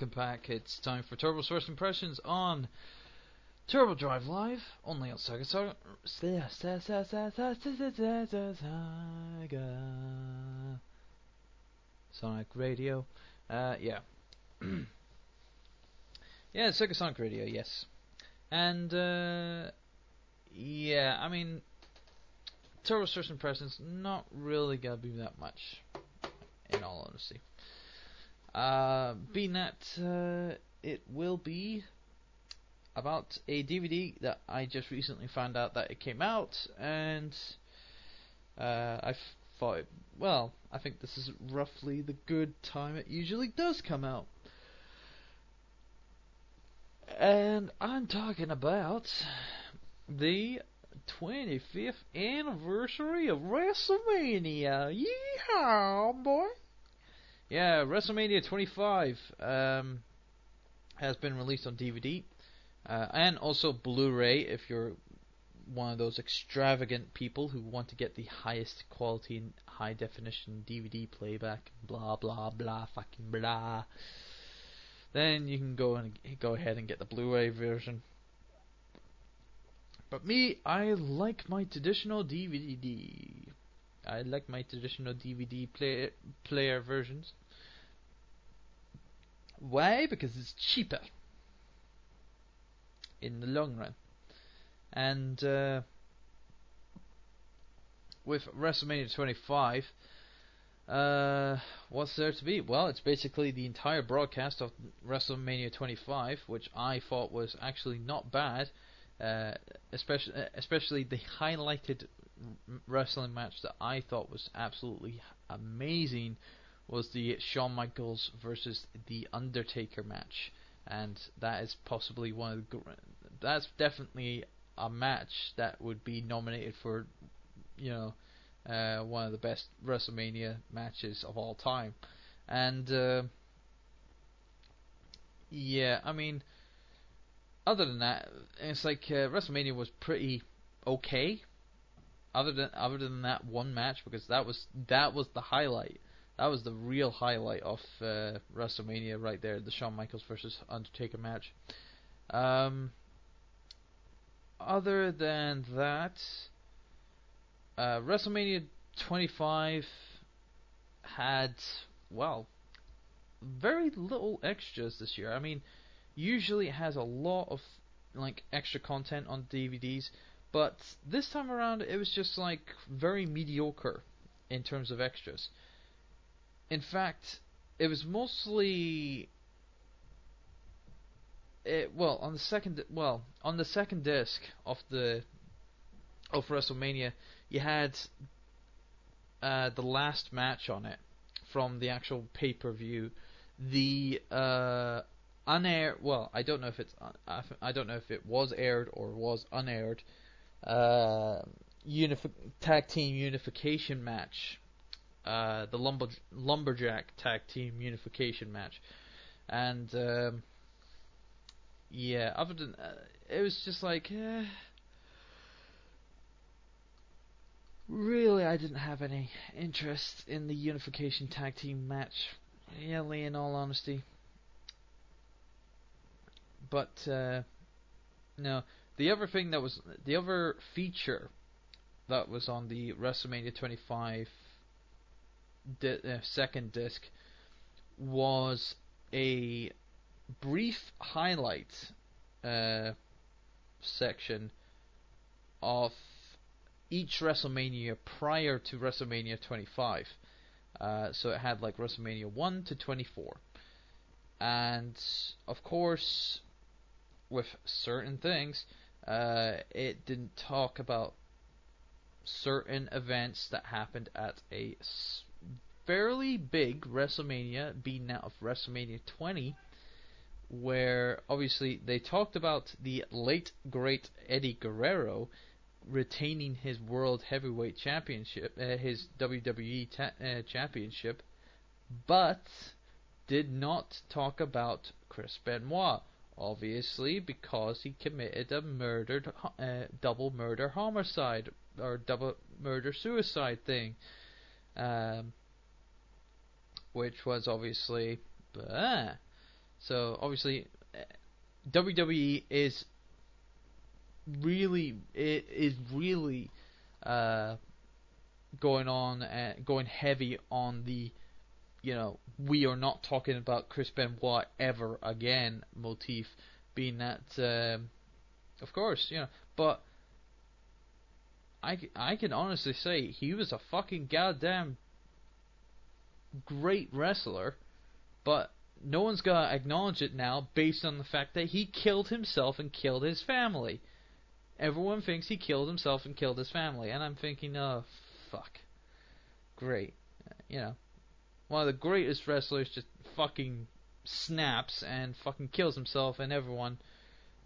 Welcome back. It's time for Turbo's First Impressions on Turbo Drive Live, only on Sega Sega Sonic Radio. Uh, yeah. yeah, Sega Sonic Radio, yes. And, uh, yeah, I mean, Turbo's First Impressions, not really gonna be that much, in all honesty. Uh, being that uh, it will be about a DVD that I just recently found out that it came out, and uh, I thought, it, well, I think this is roughly the good time it usually does come out. And I'm talking about the 25th anniversary of WrestleMania. Yeehaw, boy! Yeah, WrestleMania 25 um, has been released on DVD uh, and also Blu-ray if you're one of those extravagant people who want to get the highest quality and high definition DVD playback. Blah blah blah, fucking blah. Then you can go and go ahead and get the Blu-ray version. But me, I like my traditional DVD. I like my traditional DVD play, player versions. Why? Because it's cheaper in the long run. And uh, with WrestleMania 25, uh, what's there to be? Well, it's basically the entire broadcast of WrestleMania 25, which I thought was actually not bad, uh, especially especially the highlighted wrestling match that I thought was absolutely amazing was the Shawn Michaels versus the Undertaker match, and that is possibly one of the that's definitely a match that would be nominated for you know uh, one of the best WrestleMania matches of all time, and uh, yeah, I mean, other than that, it's like uh, WrestleMania was pretty okay. Other than other than that one match, because that was that was the highlight. That was the real highlight of uh, WrestleMania right there, the Shawn Michaels versus Undertaker match. Um, other than that, uh, WrestleMania 25 had well very little extras this year. I mean, usually it has a lot of like extra content on DVDs, but this time around it was just like very mediocre in terms of extras. In fact, it was mostly it, well on the second well on the second disc of the of WrestleMania you had uh, the last match on it from the actual pay per view. The uh, unaired well I don't know if it's I don't know if it was aired or was unaired. Uh, tag team unification match uh, the lumber lumberjack tag team unification match, and um, yeah, other than uh, it was just like, eh, really, I didn't have any interest in the unification tag team match, really, in all honesty. But uh, no, the other thing that was the other feature that was on the WrestleMania 25 di- uh, second disc was a brief highlight uh, section of each WrestleMania prior to WrestleMania 25. Uh, so it had like WrestleMania 1 to 24. And of course, with certain things, uh, it didn't talk about certain events that happened at a fairly big WrestleMania, being out of WrestleMania 20, where obviously they talked about the late great Eddie Guerrero retaining his World Heavyweight Championship, uh, his WWE ta- uh, Championship, but did not talk about Chris Benoit, obviously because he committed a murdered uh, double murder homicide or double murder suicide thing um, which was obviously. So obviously, uh, WWE is really it is really uh, going on uh, going heavy on the you know we are not talking about Chris Benoit ever again motif being that um, of course you know but I, I can honestly say he was a fucking goddamn great wrestler but no one's gonna acknowledge it now based on the fact that he killed himself and killed his family Everyone thinks he killed himself and killed his family, and I'm thinking, oh, fuck. Great. You know, one of the greatest wrestlers just fucking snaps and fucking kills himself and everyone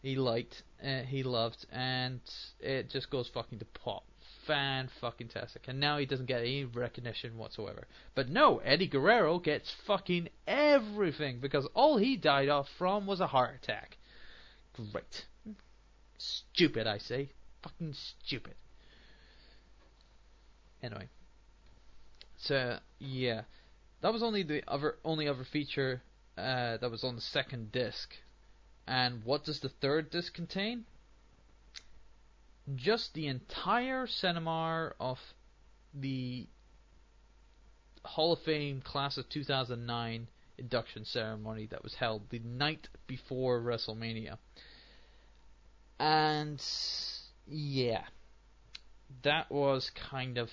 he liked, uh, he loved, and it just goes fucking to pop. Fan fucking tastic. And now he doesn't get any recognition whatsoever. But no, Eddie Guerrero gets fucking everything because all he died off from was a heart attack. Great. Stupid, I say. Fucking stupid. Anyway. So, yeah. That was only the other only other feature uh, that was on the second disc. And what does the third disc contain? Just the entire cinema of the Hall of Fame class of 2009 induction ceremony that was held the night before WrestleMania. And yeah, that was kind of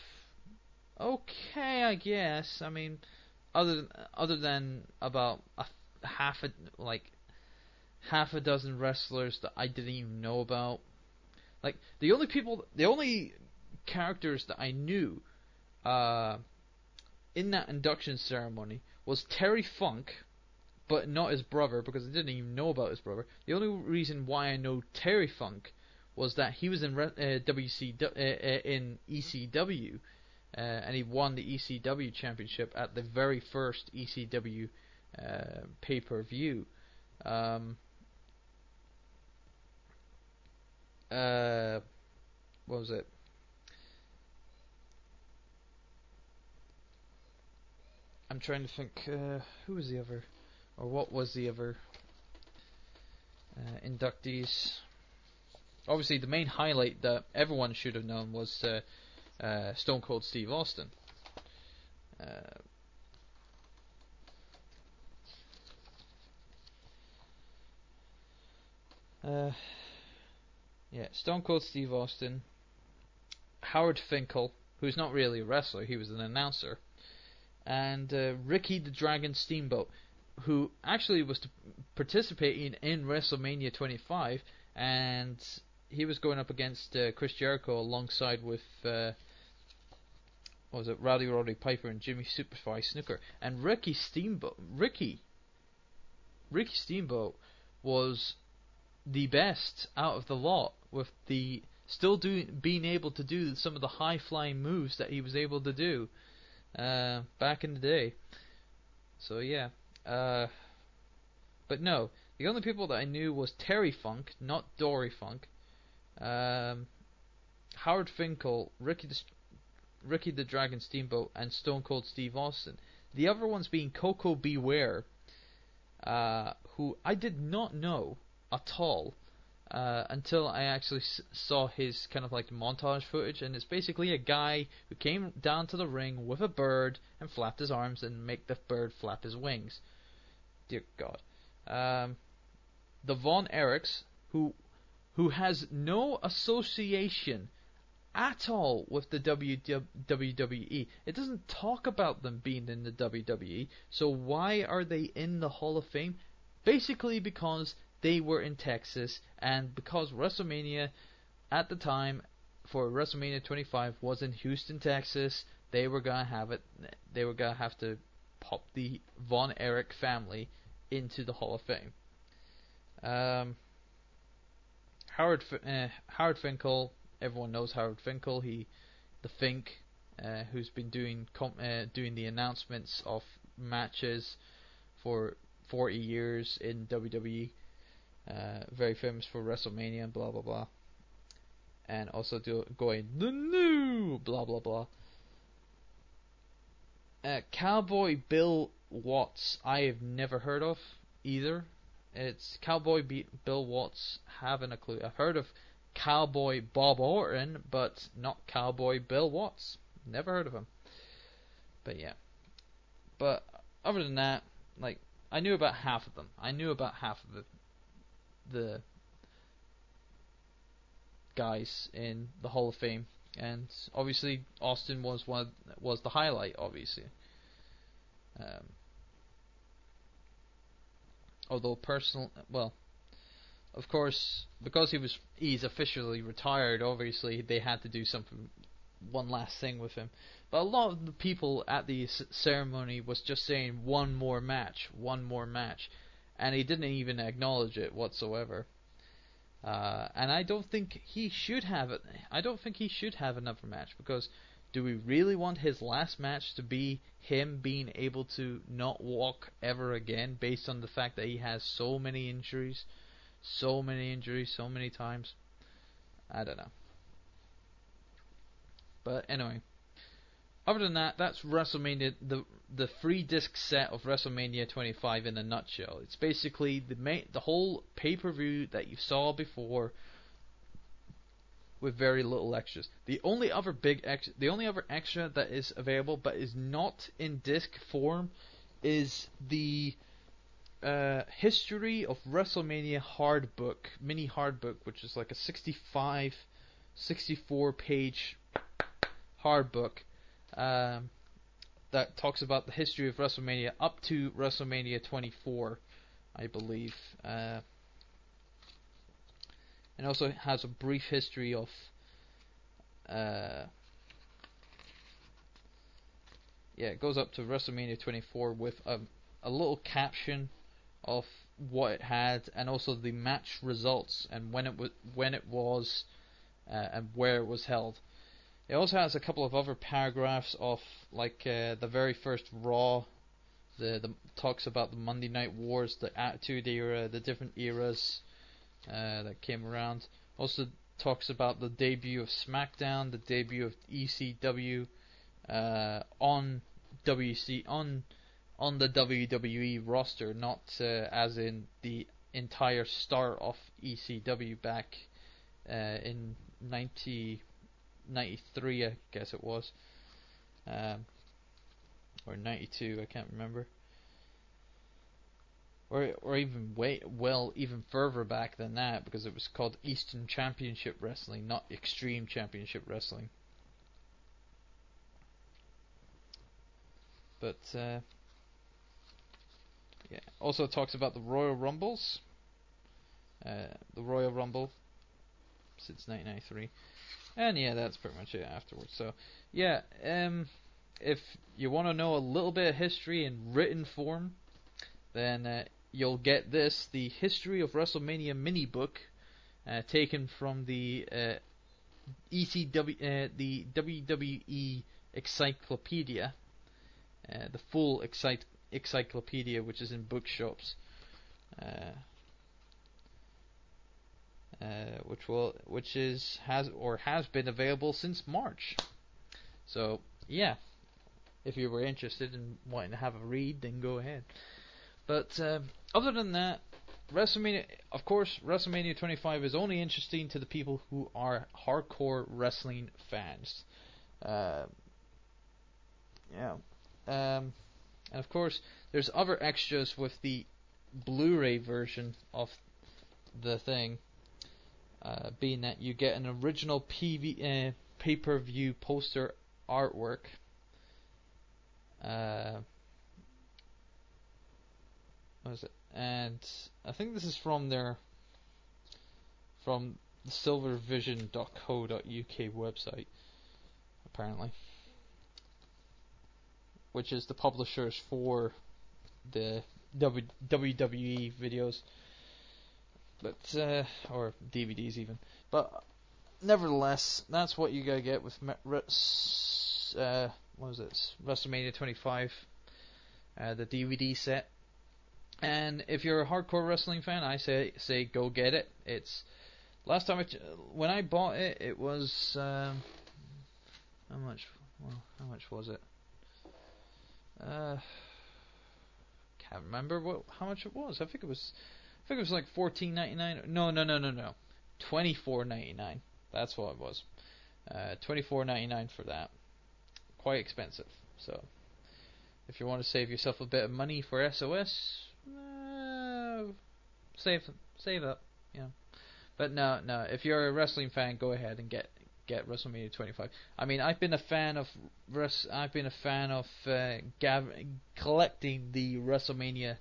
okay, I guess. I mean, other than, other than about a half a like half a dozen wrestlers that I didn't even know about. Like the only people, the only characters that I knew uh, in that induction ceremony was Terry Funk, but not his brother because I didn't even know about his brother. The only reason why I know Terry Funk was that he was in uh, WC uh, uh, in ECW, uh, and he won the ECW championship at the very first ECW uh, pay per view. Um, uh, what was it? I'm trying to think. who was the other? or what was the other uh, inductees? Obviously, the main highlight that everyone should have known was uh, uh, Stone Cold Steve Austin. Uh, uh, yeah, Stone Cold Steve Austin, Howard Finkel, who's not really a wrestler, he was an announcer, and uh, Ricky the Dragon Steamboat who actually was participating in WrestleMania 25, and he was going up against uh, Chris Jericho alongside with uh, was it, Rowdy Roddy Piper and Jimmy Superfly Snuka and Ricky Steamboat. Ricky, Ricky Steamboat was the best out of the lot, with the still doing being able to do some of the high flying moves that he was able to do uh, back in the day. So yeah, uh, but no, the only people that I knew was Terry Funk, not Dory Funk, um, Howard Finkel, Ricky the, Ricky the Dragon Steamboat, and Stone Cold Steve Austin. The other ones being Koko B. Ware, uh, who I did not know at all uh, until I actually s- saw his kind of like montage footage, and it's basically a guy who came down to the ring with a bird and flapped his arms and make the bird flap his wings. Dear God, um, the Von Erichs, who who has no association at all with the WWE. It doesn't talk about them being in the WWE. So why are they in the Hall of Fame? Basically because they were in Texas, and because WrestleMania at the time for WrestleMania 25 was in Houston, Texas, they were gonna have it. They were gonna have to pop the Von Erich family into the Hall of Fame. Um, Howard uh, Howard Finkel, everyone knows Howard Finkel. He, the Fink, uh, who's been doing com- uh, doing the announcements of matches for 40 years in WWE. Uh, very famous for WrestleMania and blah blah blah. And also do, going the new blah blah blah. Uh, Cowboy Bill Watts, I have never heard of either. It's Cowboy B- Bill Watts. Haven't a clue. I've heard of Cowboy Bob Orton, but not Cowboy Bill Watts. Never heard of him. But yeah. But other than that, like I knew about half of them. I knew about half of the the guys in the Hall of Fame, and obviously Austin was one of, was the highlight. Obviously, um, although personal, well, of course, because he was he's officially retired. Obviously, they had to do something, one last thing with him. But a lot of the people at the c- ceremony was just saying one more match, one more match, and he didn't even acknowledge it whatsoever. Uh, and I don't think he should have it. I don't think he should have another match because do we really want his last match to be him being able to not walk ever again based on the fact that he has so many injuries, so many injuries, so many times? I don't know. But anyway, other than that, that's WrestleMania, the the free disc set of WrestleMania 25 in a nutshell. It's basically the main, the whole pay per view that you saw before, with very little extras. The only other big ex, the only other extra that is available but is not in disc form, is the uh, history of WrestleMania hard book, mini hard book, which is like a 65, 64 page hard book um, that talks about the history of WrestleMania up to WrestleMania 24, I believe. Uh, and also has a brief history of uh, yeah, it goes up to WrestleMania 24 with a, a little caption of what it had and also the match results and when it was when it was uh, and where it was held. It also has a couple of other paragraphs of like uh, the very first Raw, the the talks about the Monday Night Wars, the Attitude Era, the different eras uh, that came around. Also talks about the debut of SmackDown, the debut of ECW uh, on WC on on the WWE roster, not uh, as in the entire start of ECW back uh, in 90. 93, I guess it was, um, or 92, I can't remember, or or even way well even further back than that because it was called Eastern Championship Wrestling, not Extreme Championship Wrestling. But uh, yeah, also talks about the Royal Rumbles, uh, the Royal Rumble since 1993. And yeah, that's pretty much it afterwards. So yeah, um, if you want to know a little bit of history in written form, then uh, you'll get this: the History of WrestleMania mini book, uh, taken from the uh, ECW, uh, the WWE Encyclopedia, uh, the full excite- encyclopedia, which is in bookshops. Uh, uh, which will which is has or has been available since March. So yeah, if you were interested in wanting to have a read, then go ahead. But uh, other than that, WrestleMania, of course, WrestleMania 25 is only interesting to the people who are hardcore wrestling fans. Uh, yeah, um, and of course, there's other extras with the Blu-ray version of the thing uh, being that you get an original PV, uh, pay-per-view poster artwork. Uh, what is it? And I think this is from their from the silvervision.co.uk website, apparently, which is the publishers for the w- WWE videos but uh, or DVDs even. But nevertheless, that's what you gotta get with uh, what was it? WrestleMania 25, uh, the DVD set. And if you're a hardcore wrestling fan, I say say go get it. It's last time when I bought it, it was um, how much? Well, how much was it? Uh, can't remember what how much it was. I think it was, I think it was like fourteen ninety nine. No, no, no, no, no, twenty four ninety nine. That's what it was. Uh, twenty four ninety nine for that. Quite expensive. So, if you want to save yourself a bit of money for SOS, uh, save save up. Yeah. But no, no. If you're a wrestling fan, go ahead and get get WrestleMania 25. I mean, I've been a fan of I've been a fan of uh, gav- collecting the WrestleMania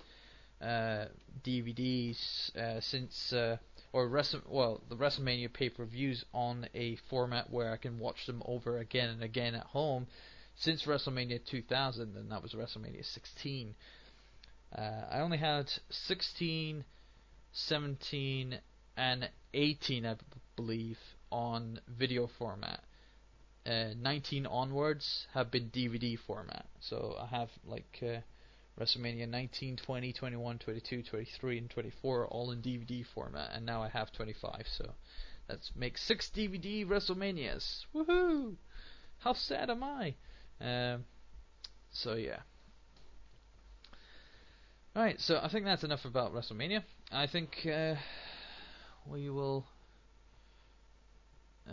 uh, DVDs uh, since uh, or Wrestle- well the WrestleMania pay-per-views on a format where I can watch them over again and again at home since WrestleMania 2000, and that was WrestleMania 16. Uh, I only had 16, 17, and 18, I b- believe, on video format. Uh, 19 onwards have been DVD format. So I have like uh, WrestleMania 19, 20, 21, 22, 23, and 24 all in DVD format, and now I have 25. So that makes six DVD WrestleManias. Woohoo! How sad am I? Um, so yeah. Right, so I think that's enough about WrestleMania. I think uh, we will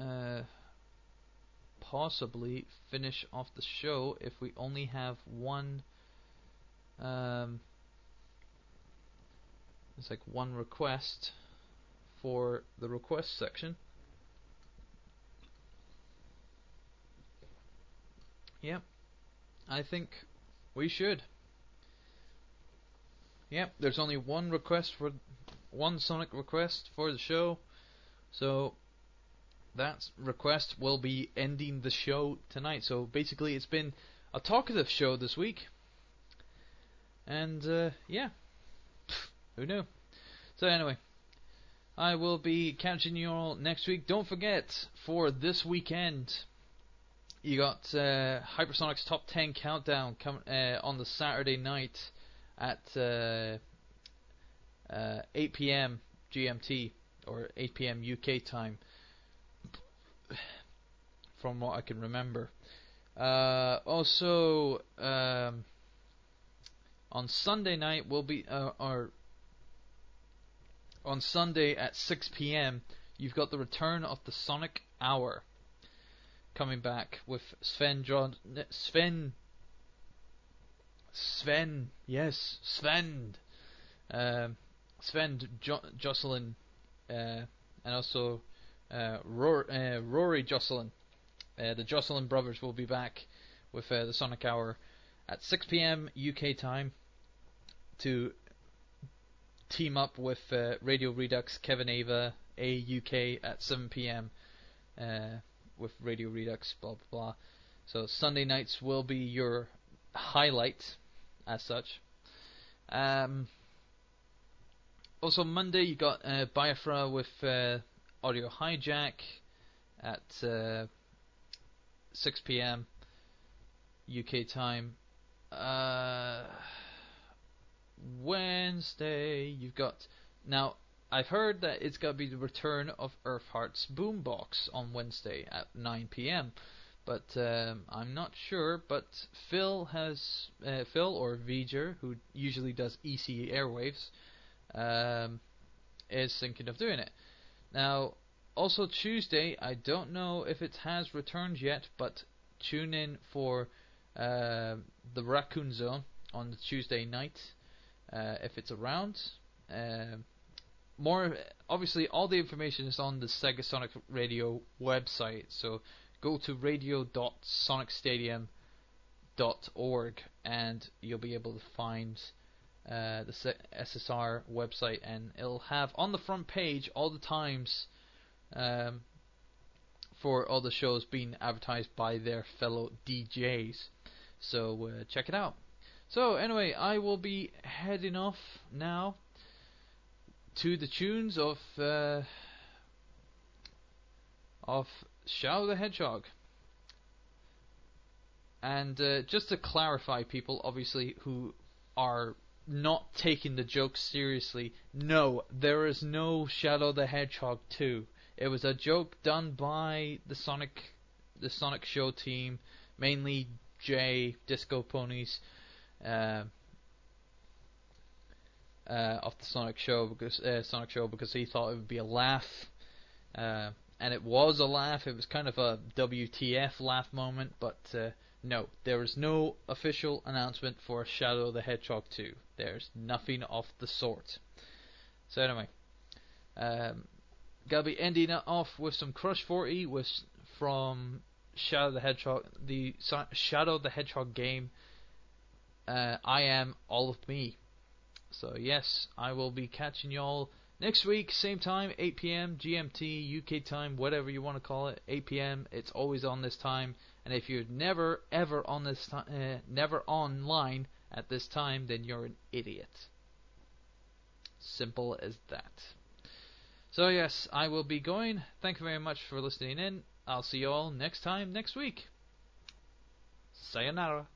uh, possibly finish off the show if we only have one. Um, it's like one request for the request section. Yep, I think we should. Yep, there's only one request for one Sonic request for the show, so that request will be ending the show tonight. So basically, it's been a talkative show this week, and uh, yeah, who knew? So anyway, I will be catching you all next week. Don't forget for this weekend. You got uh, Hypersonic's top 10 countdown com- uh, on the Saturday night at uh, uh 8 p.m. GMT or 8 p.m. UK time from what I can remember. Uh, also, um, on Sunday night we'll be, uh, or on Sunday at 6 p.m. You've got the return of the Sonic Hour coming back with Sven John Sven Sven yes Sven um, Sven jo- Jocelyn uh, and also uh, Rory, uh, Rory Jocelyn. Uh, the Jocelyn brothers will be back with uh, the Sonic Hour at 6 p.m. UK time to team up with uh, Radio Redux Kevin Eva AUK at 7 p.m. Uh, with Radio Redux blah blah blah. So Sunday nights will be your highlight as such. Um, also Monday you got uh, Biafra with uh, Audio Hijack at uh, 6 p.m. UK time. Uh, Wednesday, you've got. Now, I've heard that it's going to be the return of Earthheart's Boombox on Wednesday at 9 p.m. But um, I'm not sure. But Phil has uh, Phil or V'ger, who usually does EC Airwaves, um, is thinking of doing it. Now, also Tuesday, I don't know if it has returned yet, but tune in for uh, the Raccoon Zone on the Tuesday night uh, if it's around. Uh, more obviously, all the information is on the Sega Sonic Radio website, so go to radio.sonicstadium.org and you'll be able to find uh, the SSR website, and it'll have on the front page all the times um, for all the shows being advertised by their fellow DJs. So uh, check it out. So anyway, I will be heading off now to the tunes of uh, of Shadow the Hedgehog. And uh, just to clarify, people obviously who are not taking the joke seriously. No, there is no Shadow the Hedgehog 2. It was a joke done by the Sonic the Sonic Show team, mainly Jay, Disco Ponies,
uh, uh, of the Sonic show because uh, Sonic show because he thought it would be a laugh, uh, and it was a laugh. It was kind of a WTF laugh moment, but uh, no, there is no official announcement for Shadow the Hedgehog 2. There's nothing of the sort. So anyway, um, gonna be ending it off with some Crush 40 with from Shadow the Hedgehog, the Shadow the Hedgehog game. Uh, I am all of me. So yes, I will be catching y'all next week, same time, 8 p.m. GMT, UK time, whatever you want to call it. 8 p.m. It's always on this time. And if you're never ever on this uh, never online at this time, then you're an idiot. Simple as that. So yes, I will be going. Thank you very much for listening in. I'll see you all next time next week. Sayonara.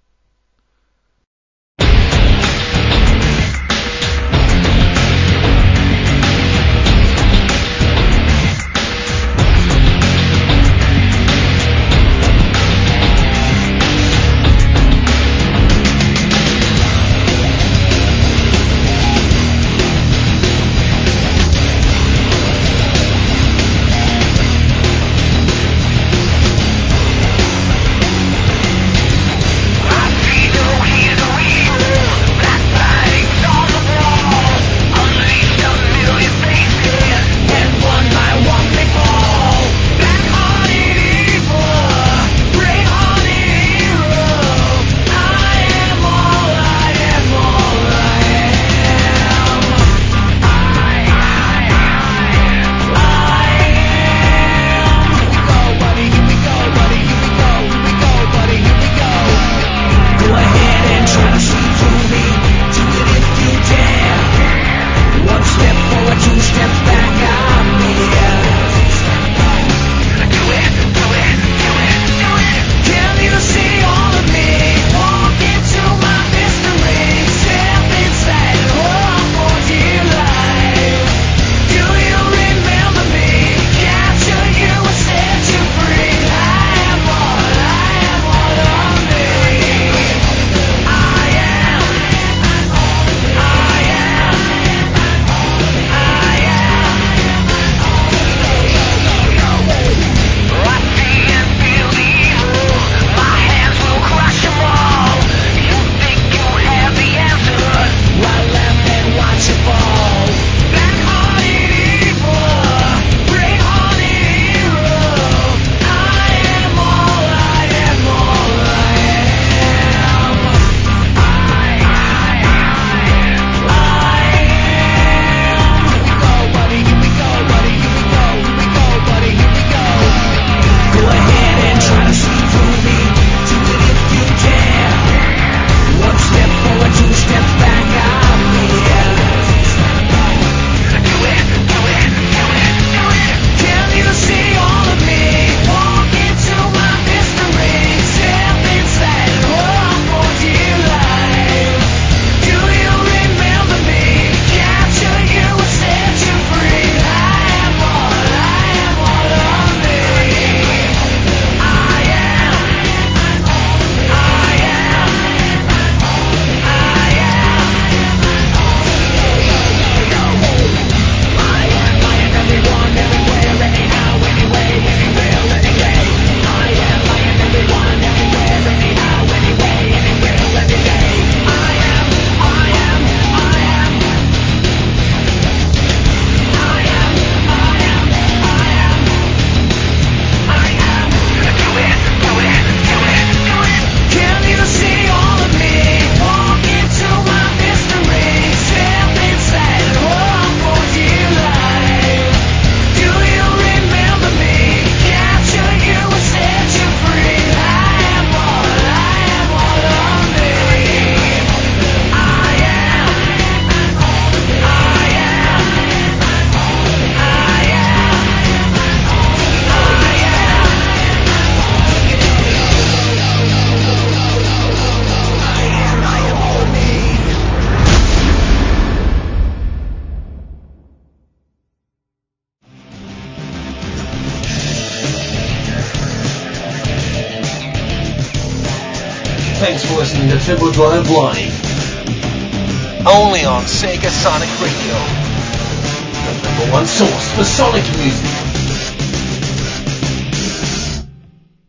Triple Drive Live. Only on Sega Sonic Radio. The number one source for Sonic music.